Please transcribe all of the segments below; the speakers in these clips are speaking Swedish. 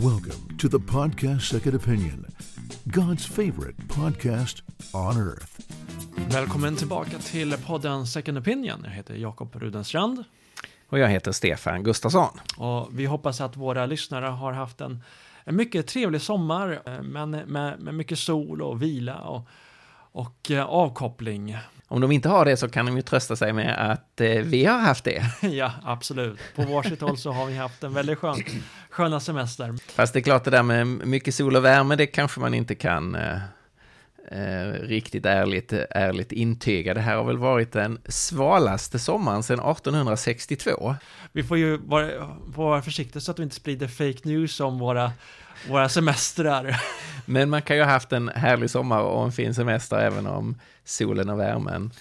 Welcome to the podcast Second Opinion, God's favorite podcast on earth. Välkommen tillbaka till podden Second Opinion. Jag heter Jakob Rudenstrand. Och jag heter Stefan Gustafsson. Och vi hoppas att våra lyssnare har haft en, en mycket trevlig sommar, eh, men med, med mycket sol och vila och, och eh, avkoppling. Om de inte har det så kan de ju trösta sig med att eh, vi har haft det. ja, absolut. På varsitt håll så har vi haft en väldigt skön, sköna semester. Fast det är klart det där med mycket sol och värme, det kanske man inte kan eh, eh, riktigt ärligt, ärligt intyga. Det här har väl varit den svalaste sommaren sedan 1862. Vi får ju vara, vara försiktiga så att vi inte sprider fake news om våra, våra semestrar. Men man kan ju ha haft en härlig sommar och en fin semester även om solen och värmen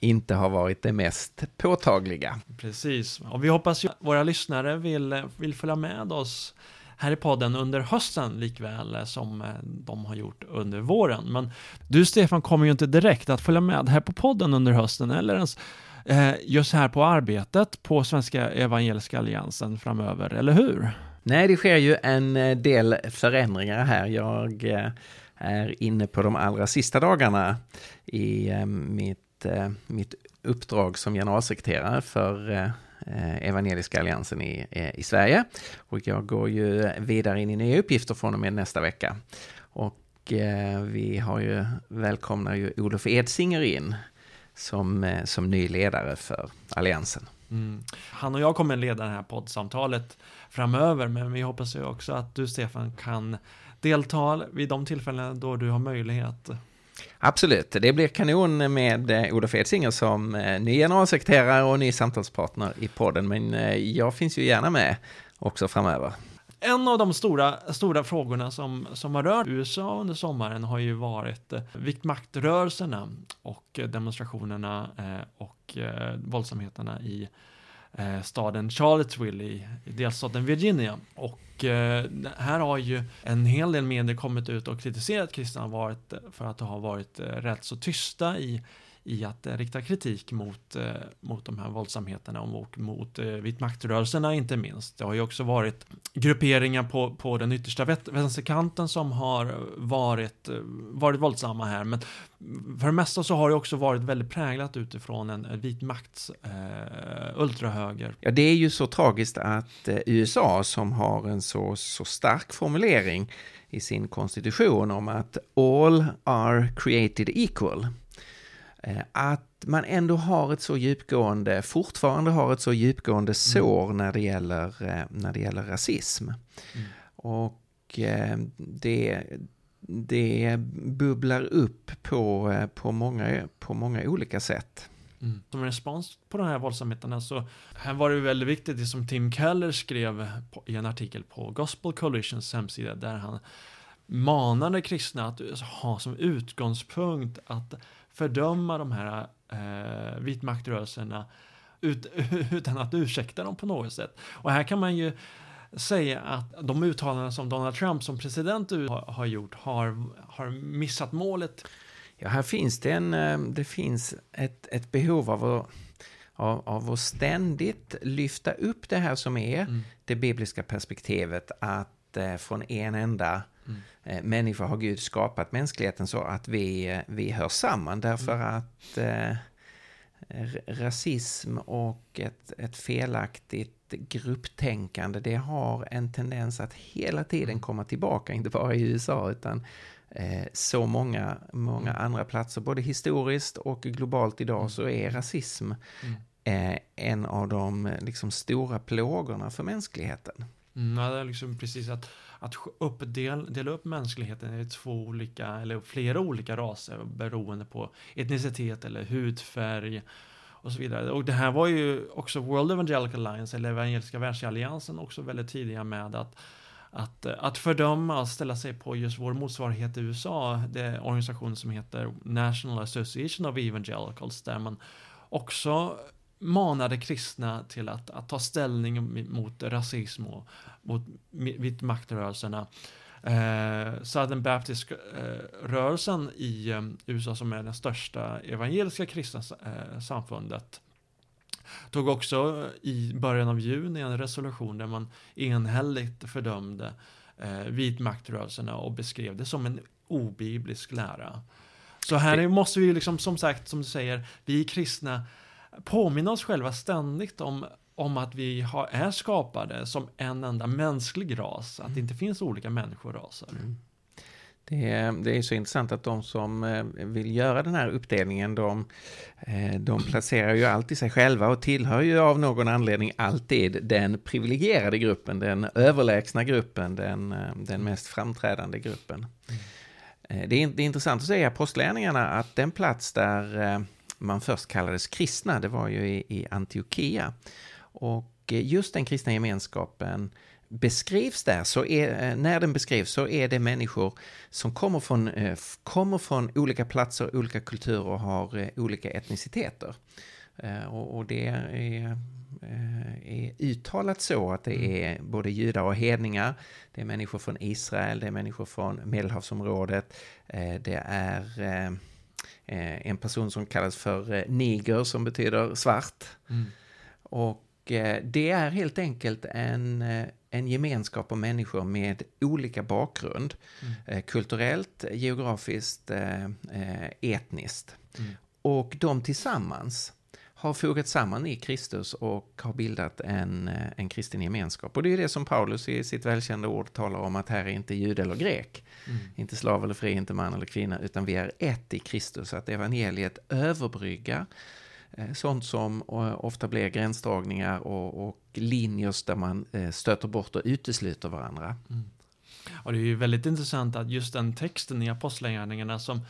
inte har varit det mest påtagliga. Precis, och vi hoppas ju att våra lyssnare vill, vill följa med oss här i podden under hösten likväl som eh, de har gjort under våren. Men du Stefan kommer ju inte direkt att följa med här på podden under hösten eller ens eh, just här på arbetet på Svenska Evangeliska Alliansen framöver, eller hur? Nej, det sker ju en eh, del förändringar här. Jag eh, är inne på de allra sista dagarna i eh, mitt, mitt uppdrag som generalsekreterare för Evangeliska Alliansen i, i Sverige. Och jag går ju vidare in i nya uppgifter från och med nästa vecka. Och vi har ju, välkomnar ju Olof Edsinger in som, som ny ledare för Alliansen. Mm. Han och jag kommer leda det här poddsamtalet framöver, men vi hoppas ju också att du Stefan kan delta vid de tillfällen då du har möjlighet. Absolut, det blir kanon med eh, Olof Edsinger som eh, ny generalsekreterare och ny samtalspartner i podden, men eh, jag finns ju gärna med också framöver. En av de stora, stora frågorna som, som har rört USA under sommaren har ju varit viktmaktrörelserna och demonstrationerna och våldsamheterna i Eh, staden Charlottesville i, i delstaten Virginia. Och och eh, här har ju en hel del medier kommit ut och kritiserat kristna varit för att ha varit eh, rätt så tysta i i att eh, rikta kritik mot, eh, mot de här våldsamheterna och mot eh, vitmaktrörelserna inte minst. Det har ju också varit grupperingar på, på den yttersta vänsterkanten som har varit, eh, varit våldsamma här, men för det mesta så har det också varit väldigt präglat utifrån en vit makts eh, ultrahöger. Ja, det är ju så tragiskt att eh, USA som har en så, så stark formulering i sin konstitution om att all are created equal att man ändå har ett så djupgående, fortfarande har ett så djupgående mm. sår när, det gäller, eh, när det gäller rasism. Mm. Och eh, det, det bubblar upp på, på, många, på många olika sätt. Mm. Som respons på de här våldsamheterna så här var det väldigt viktigt det som Tim Keller skrev på, i en artikel på Gospel Coalitions hemsida där han manade kristna att ha som utgångspunkt att fördöma de här eh, vitmaktrörelserna ut, utan att ursäkta dem på något sätt. Och här kan man ju säga att de uttalanden som Donald Trump som president har, gjort har, har missat målet. Ja, här finns det, en, eh, det finns ett, ett behov av att, av, av att ständigt lyfta upp det här som är mm. det bibliska perspektivet att eh, från en enda Mm. Eh, människa har Gud skapat mänskligheten så att vi, eh, vi hör samman därför mm. att eh, rasism och ett, ett felaktigt grupptänkande det har en tendens att hela tiden mm. komma tillbaka, inte bara i USA utan eh, så många, många mm. andra platser, både historiskt och globalt idag mm. så är rasism eh, en av de liksom, stora plågorna för mänskligheten. Mm, ja, det är liksom precis att att uppdel, dela upp mänskligheten i två olika eller flera olika raser beroende på etnicitet eller hudfärg och så vidare. Och det här var ju också World Evangelical Alliance eller Evangeliska Världsalliansen också väldigt tidiga med att att, att fördöma och ställa sig på just vår motsvarighet i USA, det är organisationen som heter National Association of Evangelicals, där man också manade kristna till att, att ta ställning mot rasism och mot vitmaktrörelserna. Eh, Southern Baptist-rörelsen eh, i eh, USA som är den största evangeliska kristna eh, samfundet tog också i början av juni en resolution där man enhälligt fördömde eh, vitmaktrörelserna och beskrev det som en obiblisk lära. Så här måste vi liksom, som sagt, som du säger, vi kristna påminna oss själva ständigt om, om att vi har, är skapade som en enda mänsklig ras, att det inte finns olika människoraser. Mm. Det är, det är så intressant att de som eh, vill göra den här uppdelningen, de, eh, de placerar ju alltid sig själva och tillhör ju av någon anledning alltid den privilegierade gruppen, den överlägsna gruppen, den, eh, den mest framträdande gruppen. Mm. Det är, det är intressant att se i att den plats där man först kallades kristna, det var ju i, i Antiochia. Och just den kristna gemenskapen beskrivs där, så är, eh, när den beskrivs så är det människor som kommer från, eh, kommer från olika platser, olika kulturer och har eh, olika etniciteter. Och, och det är, är uttalat så att det mm. är både judar och hedningar, det är människor från Israel, det är människor från Medelhavsområdet, det är en person som kallas för niger som betyder svart. Mm. Och det är helt enkelt en, en gemenskap av människor med olika bakgrund. Mm. Eh, kulturellt, geografiskt, eh, eh, etniskt. Mm. Och de tillsammans har fogat samman i Kristus och har bildat en, en kristen gemenskap. Och det är det som Paulus i sitt välkända ord talar om att här är inte jud eller grek, mm. inte slav eller fri, inte man eller kvinna, utan vi är ett i Kristus. Att evangeliet överbryggar Eh, sånt som eh, ofta blir gränsdragningar och, och linjer där man eh, stöter bort och utesluter varandra. Mm. Och det är ju väldigt intressant att just den texten i Apostlagärningarna som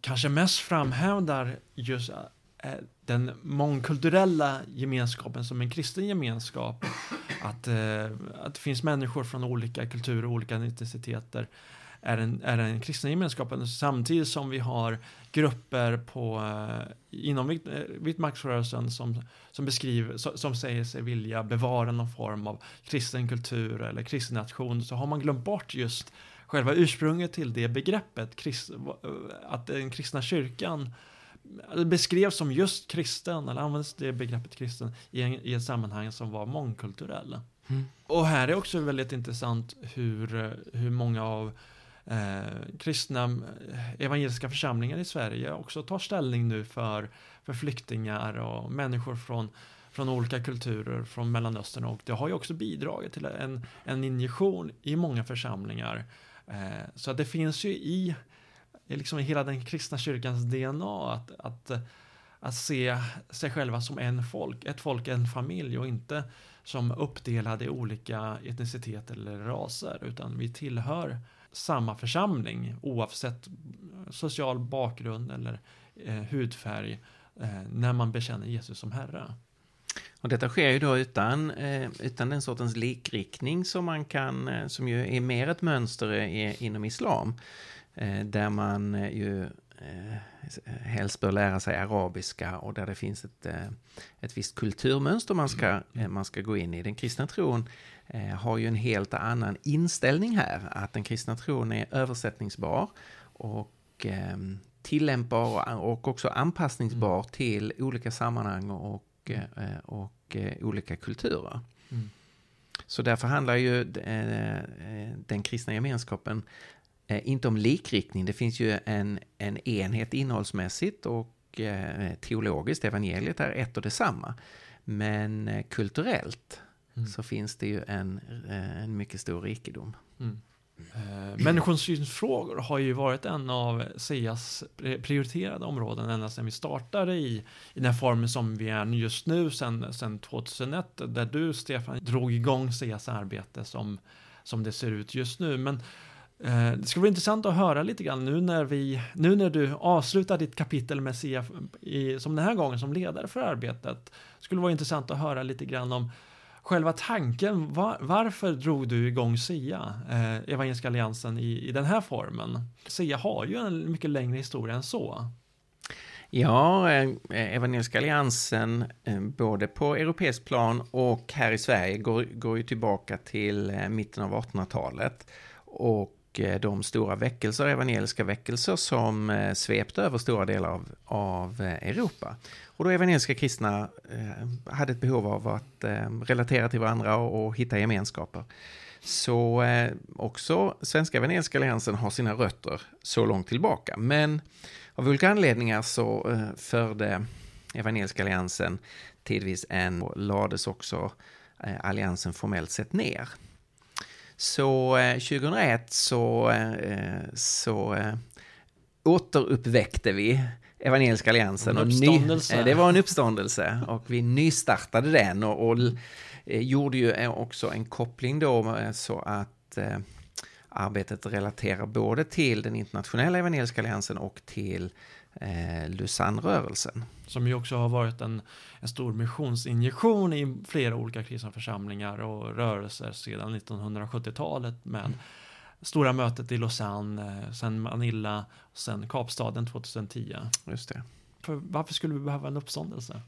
kanske mest framhävdar just Eh, den mångkulturella gemenskapen som en kristen gemenskap. Att, eh, att det finns människor från olika kulturer och olika etniciteter är den, är den kristna gemenskapen samtidigt som vi har grupper på, eh, inom vit, eh, vitmaktsrörelsen som, som, beskriver, som, som säger sig vilja bevara någon form av kristen kultur eller kristen nation så har man glömt bort just själva ursprunget till det begreppet, krist, att den kristna kyrkan beskrevs som just kristen, eller användes det begreppet kristen i, en, i ett sammanhang som var mångkulturell. Mm. Och här är också väldigt intressant hur, hur många av eh, kristna eh, evangeliska församlingar i Sverige också tar ställning nu för, för flyktingar och människor från, från olika kulturer från Mellanöstern och det har ju också bidragit till en, en injektion i många församlingar. Eh, så det finns ju i, är liksom hela den kristna kyrkans DNA att, att, att se sig själva som en folk, ett folk, en familj och inte som uppdelade i olika etniciteter eller raser utan vi tillhör samma församling oavsett social bakgrund eller eh, hudfärg eh, när man bekänner Jesus som Herre. Och detta sker ju då utan, eh, utan den sortens likriktning som man kan, eh, som ju är mer ett mönster eh, i, inom islam. Eh, där man eh, ju helst bör lära sig arabiska och där det finns ett, ett visst kulturmönster man ska, man ska gå in i. Den kristna tron Eh, har ju en helt annan inställning här. Att den kristna tron är översättningsbar och ehm, tillämpbar och också anpassningsbar mm. till olika sammanhang och, mm. eh, och eh, olika kulturer. Mm. Så därför handlar ju den kristna gemenskapen inte om likriktning. Det finns ju en, en enhet innehållsmässigt och teologiskt. Evangeliet är ett och detsamma. Men kulturellt mm. så finns det ju en, eh, en mycket stor rikedom. Mm. Eh, människosynsfrågor har ju varit en av SIAs prioriterade områden ända sedan vi startade i, i den formen som vi är just nu sedan, sedan 2001 där du Stefan drog igång SIAs arbete som, som det ser ut just nu. Men eh, Eh, det skulle vara intressant att höra lite grann nu när, vi, nu när du avslutar ditt kapitel med SIA i, som den här gången som ledare för arbetet. Det skulle vara intressant att höra lite grann om själva tanken, var, varför drog du igång SIA, eh, Evangeliska Alliansen, i, i den här formen? SIA har ju en mycket längre historia än så. Ja, eh, Evangeliska Alliansen, eh, både på europeisk plan och här i Sverige, går, går ju tillbaka till mitten av 1800-talet. Och Eh, de stora väckelser, evangeliska väckelser som eh, svepte över stora delar av, av eh, Europa. Och då evangeliska kristna hade ett behov av att relatera till varandra och, och hitta gemenskaper. Så också Svenska Evangeliska Alliansen har sina rötter så långt tillbaka. Men av olika anledningar så eh, förde Evangeliska Alliansen tidvis en och lades också alliansen formellt sett ner. Så 2001 eh, så, eh, så eh, återuppväckte vi Evangeliska Alliansen. En uppståndelse. Och ny, det var en uppståndelse och vi nystartade den och, och gjorde ju också en koppling då så att eh, arbetet relaterar både till den internationella evangeliska alliansen och till eh, Lausanne-rörelsen. Som ju också har varit en, en stor missionsinjektion i flera olika kristna församlingar och rörelser sedan 1970-talet med mm. stora mötet i Lausanne, eh, sen Manila, sen Kapstaden 2010. Just det. För varför skulle vi behöva en uppståndelse?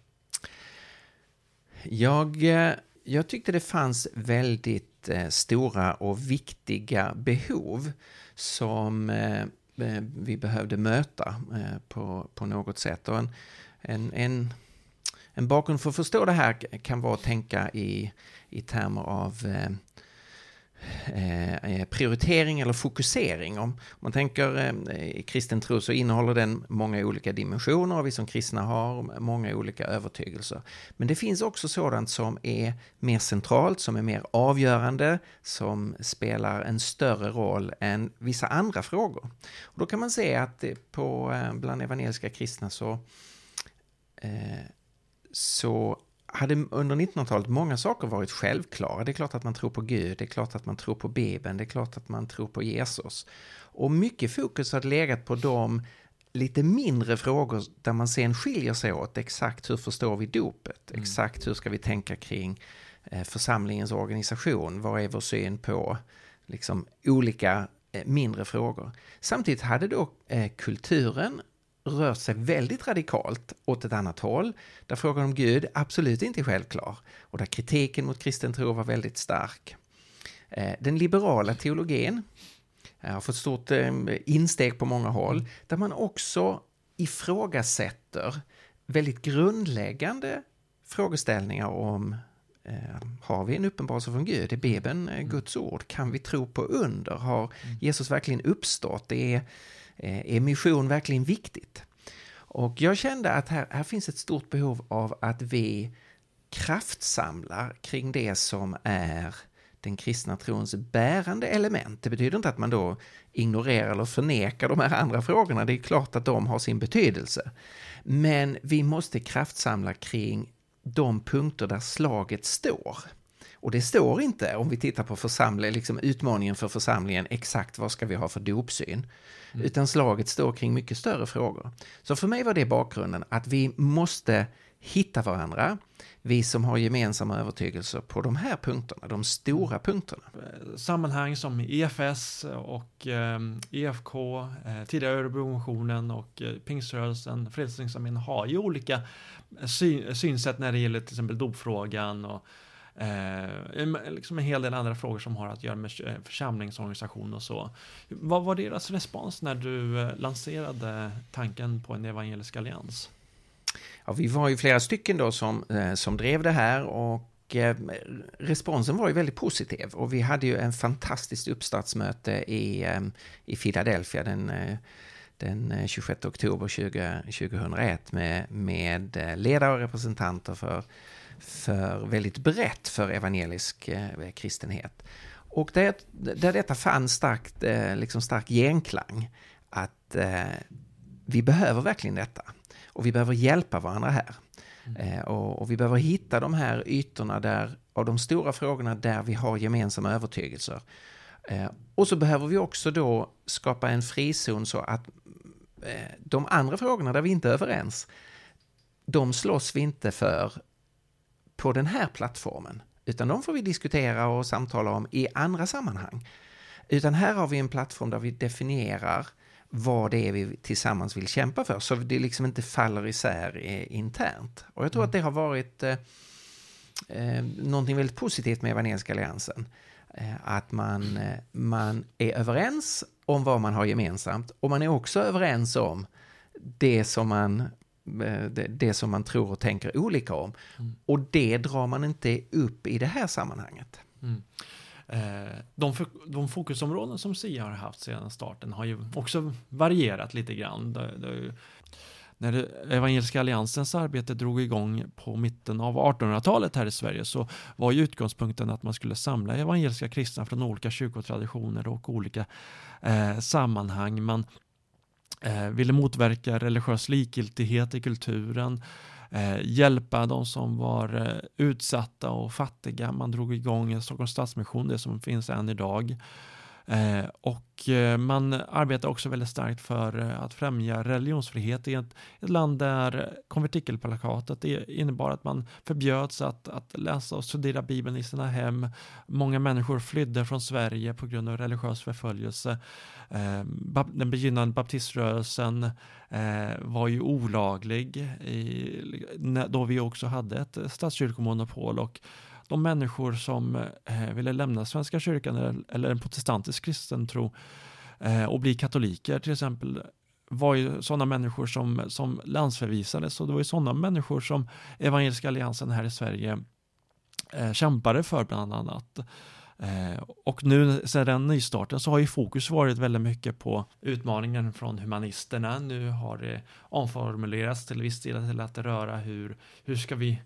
Jag, eh, jag tyckte det fanns väldigt eh, stora och viktiga behov som vi behövde möta på, på något sätt. Och en, en, en, en bakgrund för att förstå det här kan vara att tänka i, i termer av eh, Eh, eh prioritering eller fokusering. Om man tänker eh, i kristen tro så innehåller den många olika dimensioner och vi som kristna har många olika övertygelser. Men det finns också sådant som är mer centralt, som är mer avgörande, som spelar en större roll än vissa andra frågor. Och då kan man se att eh, på, eh, bland evangeliska kristna så, så hade under 1900-talet många saker varit självklara. Det är klart att man tror på Gud, det är klart att man tror på Bibeln, det är klart att man tror på Jesus. Och mycket fokus har legat på de lite mindre frågor där man sen skiljer sig åt. Exakt hur förstår vi dopet? Mm. Exakt hur ska vi tänka kring eh, församlingens organisation? Vad är vår syn på liksom, olika eh, mindre frågor? Samtidigt hade då eh, kulturen rört sig väldigt radikalt åt ett annat håll, där frågan om Gud absolut inte är självklar och där kritiken mot kristen tro var väldigt stark. Eh, den liberala teologin eh, har fått stort eh, insteg på många håll, där man också ifrågasätter väldigt grundläggande frågeställningar om har vi en uppenbarelse från Gud? Är Bibeln Guds ord? Kan vi tro på under? Har mm. Jesus verkligen uppstått? Är Eh, är mission verkligen viktigt? Och jag kände att här, här finns ett stort behov av att vi kraftsamlar kring det som är den kristna trons bärande element. Det betyder inte att man då ignorerar eller förnekar de här andra frågorna. Det är klart att de har sin betydelse. Men vi måste kraftsamla kring de punkter där slaget står. Och det står inte, om vi tittar på församling, liksom utmaningen för församlingen, exakt vad ska vi ha för dopsyn. Mm. Utan slaget står kring mycket större frågor. Så för mig var det bakgrunden, att vi måste hitta varandra, vi som har gemensamma övertygelser på de här punkterna, de stora mm. punkterna. Sammanhang som EFS och eh, EFK, eh, tidigare Örebromotionen och eh, Pingströrelsen, Frälsningsarmén har ju olika syn, synsätt när det gäller till exempel dopfrågan och Eh, liksom en hel del andra frågor som har att göra med församlingsorganisation och så. Vad var deras respons när du lanserade tanken på en evangelisk allians? Ja, vi var ju flera stycken då som, eh, som drev det här och eh, responsen var ju väldigt positiv och vi hade ju en fantastiskt uppstartsmöte i, eh, i Philadelphia den den 26 oktober 20, 2001 med, med ledare och representanter för för väldigt brett för evangelisk kristenhet. Och där, där detta fann starkt, liksom stark genklang, att vi behöver verkligen detta. Och vi behöver hjälpa varandra här. Mm. Eh, och, och, vi behöver hitta de här ytorna där, av de stora frågorna där vi har gemensamma övertygelser. Eh, och så behöver vi också då skapa en frizon så att eh, de andra frågorna där vi inte är överens, de slåss vi inte för på den här plattformen, utan de får vi diskutera och samtala om i andra sammanhang. Utan här har vi en plattform där vi definierar vad det är vi tillsammans vill kämpa för, så det liksom inte faller isär internt. Och jag tror mm. att det har varit eh, eh, någonting väldigt positivt med Evangeliska Alliansen. Eh, att man, eh, man är överens om vad man har gemensamt och man är också överens om det som man Eh, det, det, som man tror och tänker olika om. Mm. Och det drar man inte upp i det här sammanhanget. Mm. Eh, de, de fokusområden som SIA har haft sedan starten har ju också varierat lite grann. Det, det, när Evangeliska Alliansens arbete drog igång på mitten av 1800-talet här i Sverige så var ju utgångspunkten att man skulle samla evangeliska kristna från olika kyrkotraditioner och olika eh, sammanhang. Man eh, ville motverka religiös likgiltighet i kulturen, eh, hjälpa de som var eh, utsatta och fattiga. Man drog igång Stockholms Stadsmission, det som finns än idag. Eh, och eh, man arbetar också väldigt starkt för eh, att främja religionsfrihet i ett, ett land där konvertikelplakatet innebar att man förbjöds att, att läsa och studera Bibeln i sina hem. Många människor flydde från Sverige på grund av religiös förföljelse. Den begynnande baptiströrelsen var ju olaglig i, då vi också hade ett statskyrkomonopol och de människor som eh, ville lämna Svenska kyrkan eller, eller en protestantisk kristen tro eh, och bli katoliker till exempel var ju sådana människor som, som landsförvisades och det var ju sådana människor som Evangeliska Alliansen här i Sverige eh, kämpade för bland annat. Eh, och nu sedan nystarten så har ju fokus varit väldigt mycket på utmaningen från humanisterna. Nu har det omformulerats till viss del till att röra hur, hur ska vi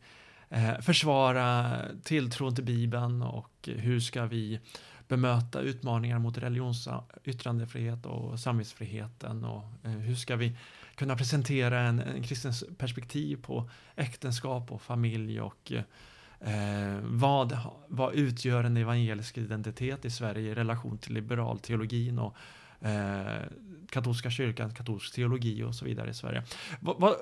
Eh, försvara tilltron till Bibeln och hur ska vi bemöta utmaningar mot religions yttrandefrihet och samvetsfriheten och eh, hur ska vi kunna presentera en, en kristens perspektiv på äktenskap och familj och eh, vad, vad utgör en evangelisk identitet i Sverige i relation till liberal teologin och eh, katolska kyrkan, katolsk teologi och så vidare i Sverige. Va, va,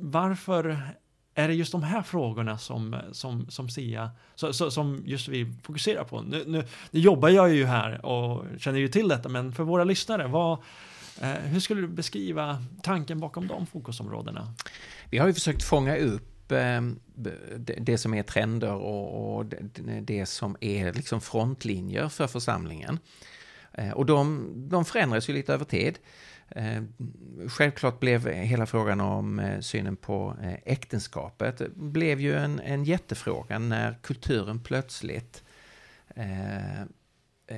varför är det just de här frågorna som, som, som SIA, så, så, som just vi fokuserar på. Nu, nu, nu, jobbar jag ju här och känner ju till detta, men för våra lyssnare, vad, eh, hur skulle du beskriva tanken bakom de fokusområdena? Vi har ju försökt fånga upp eh, det som är trender och, och det, det som är liksom frontlinjer för församlingen. Eh, och de, de förändras ju lite över tid. Eh, självklart blev hela frågan om eh, synen på eh, äktenskapet blev ju en, en jättefråga när kulturen plötsligt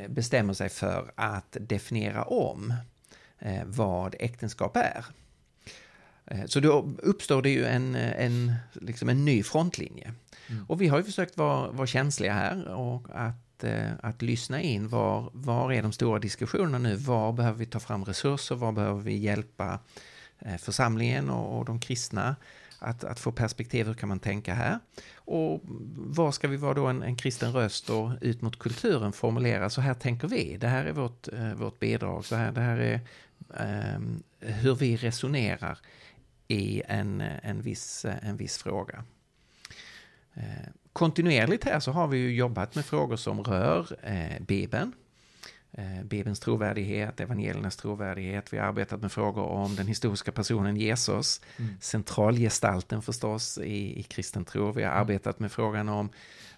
bestämmer sig för att definiera om vad äktenskap är. Så då uppstår det ju en, en, liksom en ny frontlinje. Mm. Och vi har ju försökt vara, vara känsliga här och att att, eh, att lyssna in. Var, var är de stora diskussionerna nu? Var behöver vi ta fram resurser? Var behöver vi hjälpa eh, församlingen och, och de kristna att, att få perspektiv, hur kan man tänka här? Och var ska vi vara då en, en kristen röst och ut mot kulturen formulera, så här tänker vi, det här är vårt, eh, vårt bidrag, så här, det här är eh, hur vi resonerar i en, en, viss, en viss fråga. Eh, kontinuerligt här så har vi ju jobbat med frågor som rör eh, Bibeln, eh, Bibelns trovärdighet, evangeliernas trovärdighet. Vi har arbetat med frågor om den historiska personen Jesus, mm. centralgestalten förstås i, i kristen tro. Vi har arbetat med frågan om,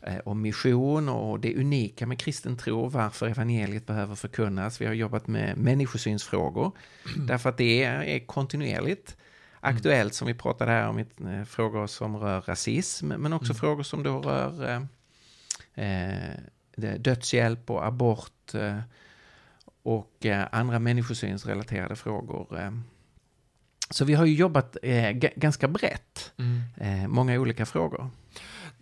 eh, om mission och det unika med kristen tro, varför evangeliet behöver förkunnas. Vi har jobbat med människosynsfrågor, mm. därför att det är, är kontinuerligt aktuellt som vi pratade här om, eh, frågor som rör rasism, men också mm. frågor som då rör eh, eh dödshjälp och abort eh, och eh, andra människosynsrelaterade frågor. Så vi har ju jobbat ganska brett, mm. många olika frågor.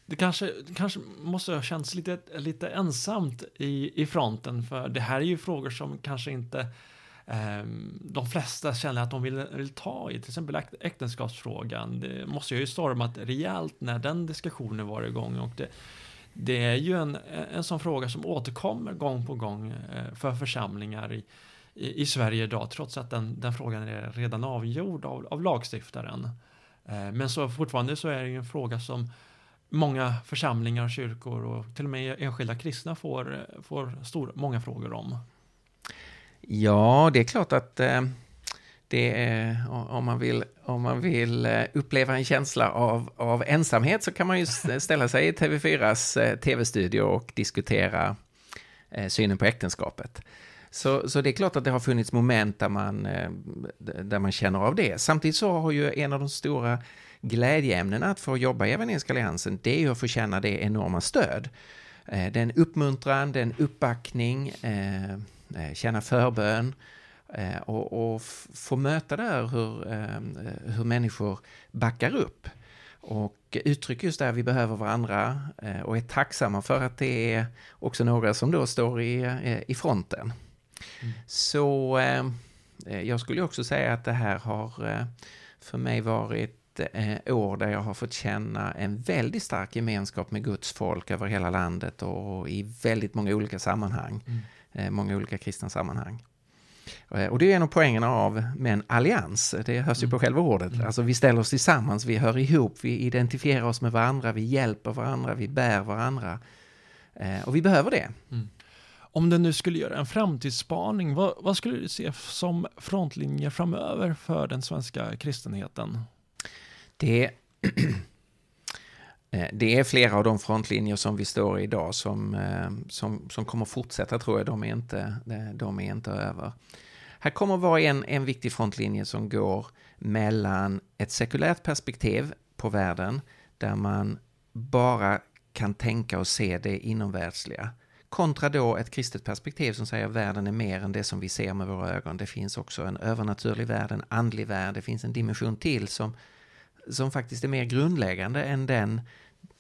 Det kanske, kanske måste ha känts lite, lite ensamt i, i fronten, för det här är ju frågor som kanske inte Ehm, de flesta känner att de vill, vill ta i, till exempel äktenskapsfrågan. Det måste ju stormat rejält när den diskussionen var igång och det, det är ju en, en sån fråga som återkommer gång på gång eh, för församlingar i, i, i Sverige idag, trots att den, den frågan är redan avgjord av, av lagstiftaren. Ehm, men så fortfarande så är det ju en fråga som många församlingar, kyrkor och till och med enskilda kristna får, får stor, många frågor om. Ja, det är klart att eh, det är, om man vill, om man vill eh, uppleva en känsla av, av ensamhet så kan man ju ställa sig i TV4s eh, tv-studio och diskutera synen på äktenskapet. Så, så det är klart att det har funnits moment där man, där man känner av det. Samtidigt så har ju en av de stora glädjeämnena att få jobba i Evangeliska Alliansen, det är ju att få känna det enorma stöd Eh, det är en uppmuntran, det är en uppbackning, eh, känna förbön eh, och, och få möta där hur, eh, hur människor backar upp och uttrycker just det här, vi behöver varandra och är tacksamma för att det är också några som då står i, i fronten. Mm. Så jag skulle också säga att det här har för mig varit år där jag har fått känna en väldigt stark gemenskap med Guds folk över hela landet och i väldigt många olika sammanhang. Mm. Många olika kristna sammanhang. Eh, och det är en av poängerna av med en allians, det hörs ju på mm. själva ordet. Mm. Alltså vi ställer oss tillsammans, vi hör ihop, vi identifierar oss med varandra, vi hjälper varandra, vi bär varandra. Eh, och vi behöver det. Mm. Om du nu skulle göra en framtidsspaning, vad, vad, skulle du se som frontlinjer framöver för den svenska kristenheten? Det, eh, Eh, det är flera av de frontlinjer som vi står i idag som, eh, som, som kommer fortsätta tror jag, de är inte, eh, de är inte över. Här kommer vara en, en viktig frontlinje som går mellan ett sekulärt perspektiv på världen, där man bara kan tänka och se det inomvärldsliga, kontra då ett kristet perspektiv som säger att världen är mer än det som vi ser med våra ögon. Det finns också en övernaturlig värld, en andlig värld, det finns en dimension till som, som faktiskt är mer grundläggande än den,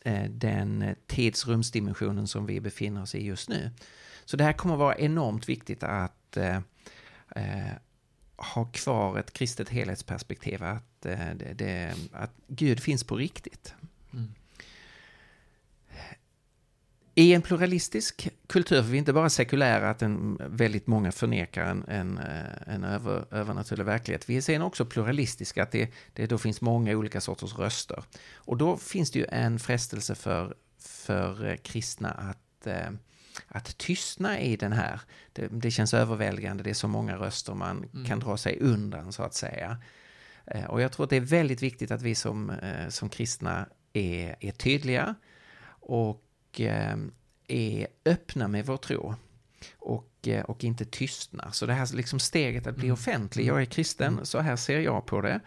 Eh, den tidsrumsdimensionen som vi befinner oss i just nu. Så det här kommer vara enormt viktigt att eh, eh, ha kvar ett kristet helhetsperspektiv, att, det, det, att Gud finns på riktigt. Mm. I en pluralistisk kultur, för vi är inte bara sekulära, att en, väldigt många förnekar en, en, eh, en över, övernaturlig verklighet. Vi är sen också pluralistiska, att det, det då finns många olika sorters röster. Och då finns det ju en frestelse för, för eh, kristna att eh, att tystna i den här. Det, det känns överväldigande, det är så många röster man mm. kan dra sig undan så att säga. Och jag tror att det är väldigt viktigt att vi som, som kristna är, är tydliga och eh, är öppna med vår tro. Och, och inte tystna. Så det här liksom steget att bli mm. offentlig, jag är kristen, mm. så här ser jag på det.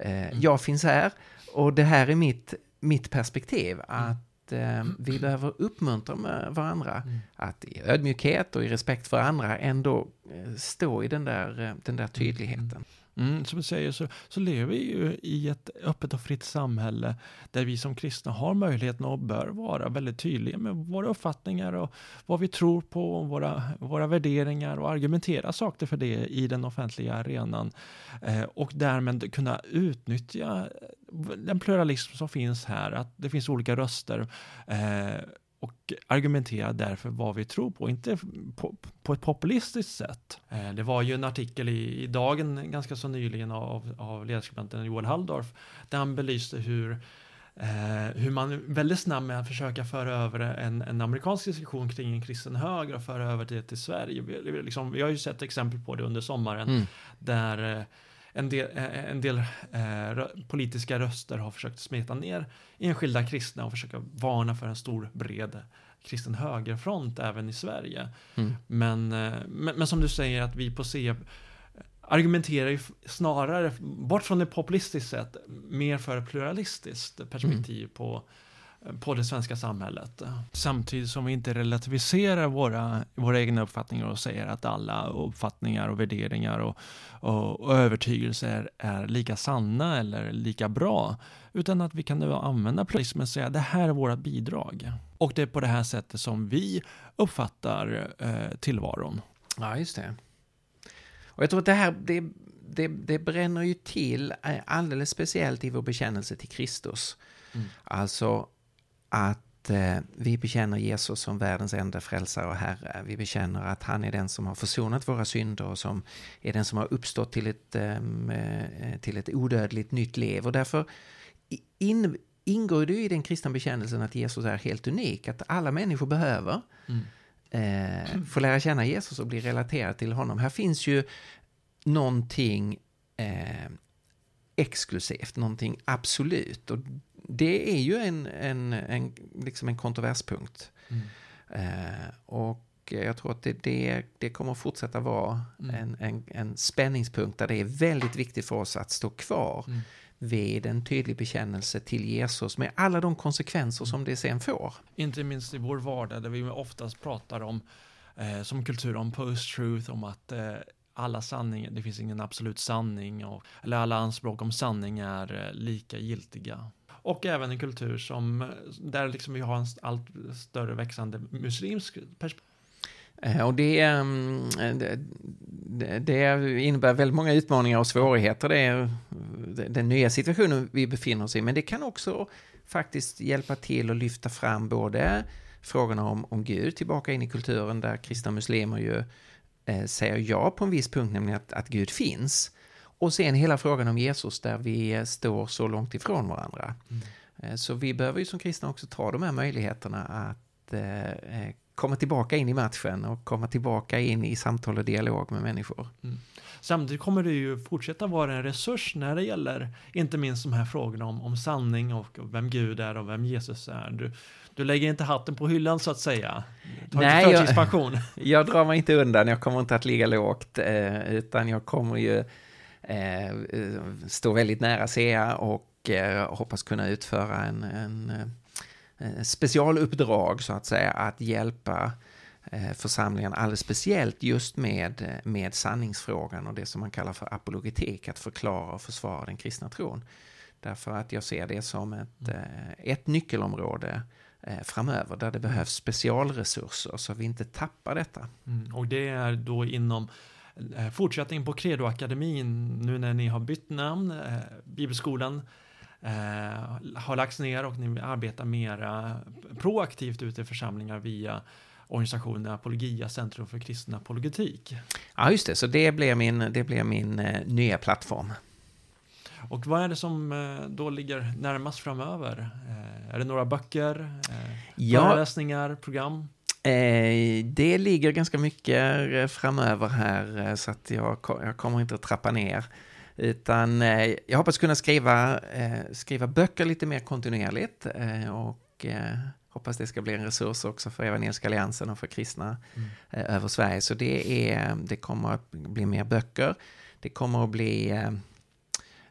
Mm. Jag finns här och det här är mitt, mitt perspektiv. Att eh, vi behöver uppmuntra varandra mm. att i ödmjukhet och i respekt för andra ändå eh, stå i den där, eh, den där tydligheten. Mm, som du säger så, så lever vi ju i ett öppet och fritt samhälle där vi som kristna har möjligheten och bör vara väldigt tydliga med våra uppfattningar och vad vi tror på, våra, våra värderingar och argumentera saker för det i den offentliga arenan eh, och därmed kunna utnyttja eh, den pluralism som finns här, att det finns olika röster eh, och argumentera därför vad vi tror på, inte på, på ett populistiskt sätt. Eh, det var ju en artikel i, i Dagen ganska så nyligen av, av ledarskribenten Joel Halldorf där han belyste hur eh, hur man väldigt snabbt med att försöka föra över en, en amerikansk diskussion kring en kristen höger och föra över det till Sverige. Vi, liksom, vi har ju sett exempel på det under sommaren mm. där eh, en del, eh, en del eh, politiska röster har försökt smeta ner enskilda kristna och försöka varna för en stor bred kristen högerfront även i Sverige. Mm. Men, eh, men, men, som du säger att vi på C argumenterar ju snarare bort från det populistiskt sätt mer för ett pluralistiskt perspektiv mm. på på det svenska samhället. Samtidigt som vi inte relativiserar våra, våra egna uppfattningar och säger att alla uppfattningar och värderingar och, och, och övertygelser är lika sanna eller lika bra. Utan att vi kan nu använda pluralismen och säga det här är våra bidrag. Och det är på det här sättet som vi uppfattar eh, tillvaron. Ja, just det. Och jag tror att det här, det, det, det bränner ju till eh, alldeles speciellt i vår bekännelse till Kristus. Mm. Alltså att eh, vi bekänner Jesus som världens enda frälsare och Herre. Vi bekänner att han är den som har försonat våra synder och som är den som har uppstått till ett, ehm, eh, till ett odödligt nytt liv. Och därför in, ingår det i den kristna bekännelsen att Jesus är helt unik, att alla människor behöver mm. eh, få lära känna Jesus och bli relaterad till honom. Här finns ju någonting eh, exklusivt, någonting absolut. Och det är ju en, en, en, liksom en kontroverspunkt. Mm. Eh, och jag tror att det, det, det kommer fortsätta vara mm. en, en, en spänningspunkt där det är väldigt viktigt för oss att stå kvar mm. vid en tydlig bekännelse till Jesus med alla de konsekvenser som det sen får. Inte minst i vår vardag där vi oftast pratar om eh, som kultur om post-truth, om att eh, alla sanningar, det finns ingen absolut sanning, och, eller alla anspråk om sanning är eh, lika giltiga. Och även en kultur som, där liksom vi har en allt större växande muslimsk perspektiv. Eh, och eh, det, det, det innebär väldigt många utmaningar och svårigheter. Det är den nya situationen vi befinner oss i. Men det kan också faktiskt hjälpa till att lyfta fram både frågorna om, om Gud tillbaka in i kulturen där kristna muslimer ju eh, säger ja på en viss punkt, nämligen att, att Gud finns. Och sen hela frågan om Jesus där vi står så långt ifrån varandra. Mm. Eh, så vi behöver ju som kristna också ta de här möjligheterna att eh, eh, komma tillbaka in i matchen och komma tillbaka in i samtal och dialog med människor. Mm. Samtidigt kommer det ju fortsätta vara en resurs när det gäller inte minst de här frågorna om, om sanning och vem Gud är och vem Jesus är. Du, du lägger inte hatten på hyllan så att säga. Tar Nej, jag, jag drar mig inte undan, jag kommer inte att ligga lågt, utan jag kommer ju eh, stå väldigt nära SEA och eh, hoppas kunna utföra en, en eh, specialuppdrag så att säga, att hjälpa eh, församlingen alldeles speciellt just med, med sanningsfrågan och det som man kallar för apologetik, att förklara och försvara den kristna tron. Därför att jag ser det som ett, mm. ett nyckelområde Eh, framöver där det behövs specialresurser så vi inte tappar detta. Mm, och det är då inom eh, fortsättning på Credoakademin nu när ni har bytt namn, eh, Bibelskolan har lagts ner och ni arbetar mera proaktivt ute i församlingar via organisationen Apologia, Centrum för kristen apologetik. Ja, just det, så det blir min, det blir min nya plattform. Och vad är det som eh, då ligger närmast framöver? Eh, är det några böcker, eh, ja. föreläsningar, program? Det ligger ganska mycket framöver här så att jag, jag kommer inte att trappa ner. Utan jag hoppas kunna skriva, skriva böcker lite mer kontinuerligt och hoppas det ska bli en resurs också för Evangeliska Alliansen och för kristna mm. över Sverige. Så det, är, det kommer att bli mer böcker. Det kommer att bli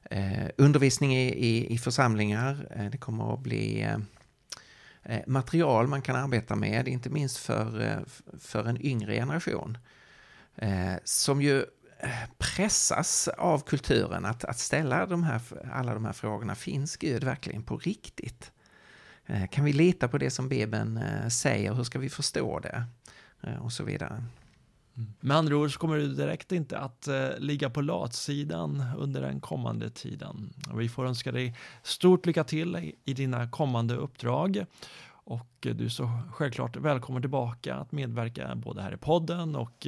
eh, undervisning i, i, i församlingar. Eh, det kommer att bli eh, eh, Eh, material man kan arbeta med, inte minst för, eh, för en yngre generation. Eh, som ju pressas av kulturen att, att ställa de här, alla de här frågorna. Finns Gud verkligen på riktigt? Kan vi lita på det som Bibeln säger? Hur ska vi förstå det? Och så vidare. Mm. Med andra ord så kommer du direkt inte att eh, ligga på latsidan under den kommande tiden. Vi får önska dig stort lycka till i, i dina kommande uppdrag och du är så självklart välkommen tillbaka att medverka både här i podden och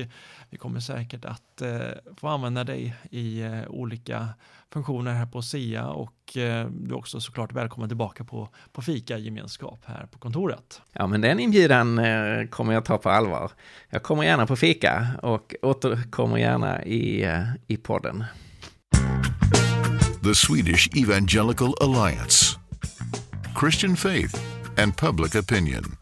vi kommer säkert att eh, få använda dig i eh, olika funktioner här på SIA och eh, du är också såklart välkommen tillbaka på, på fika gemenskap här på kontoret. Ja, men den inbjudan kommer jag ta på allvar. Jag kommer gärna på fika och återkommer gärna i, i podden. The Swedish Evangelical Alliance Christian Faith and public opinion.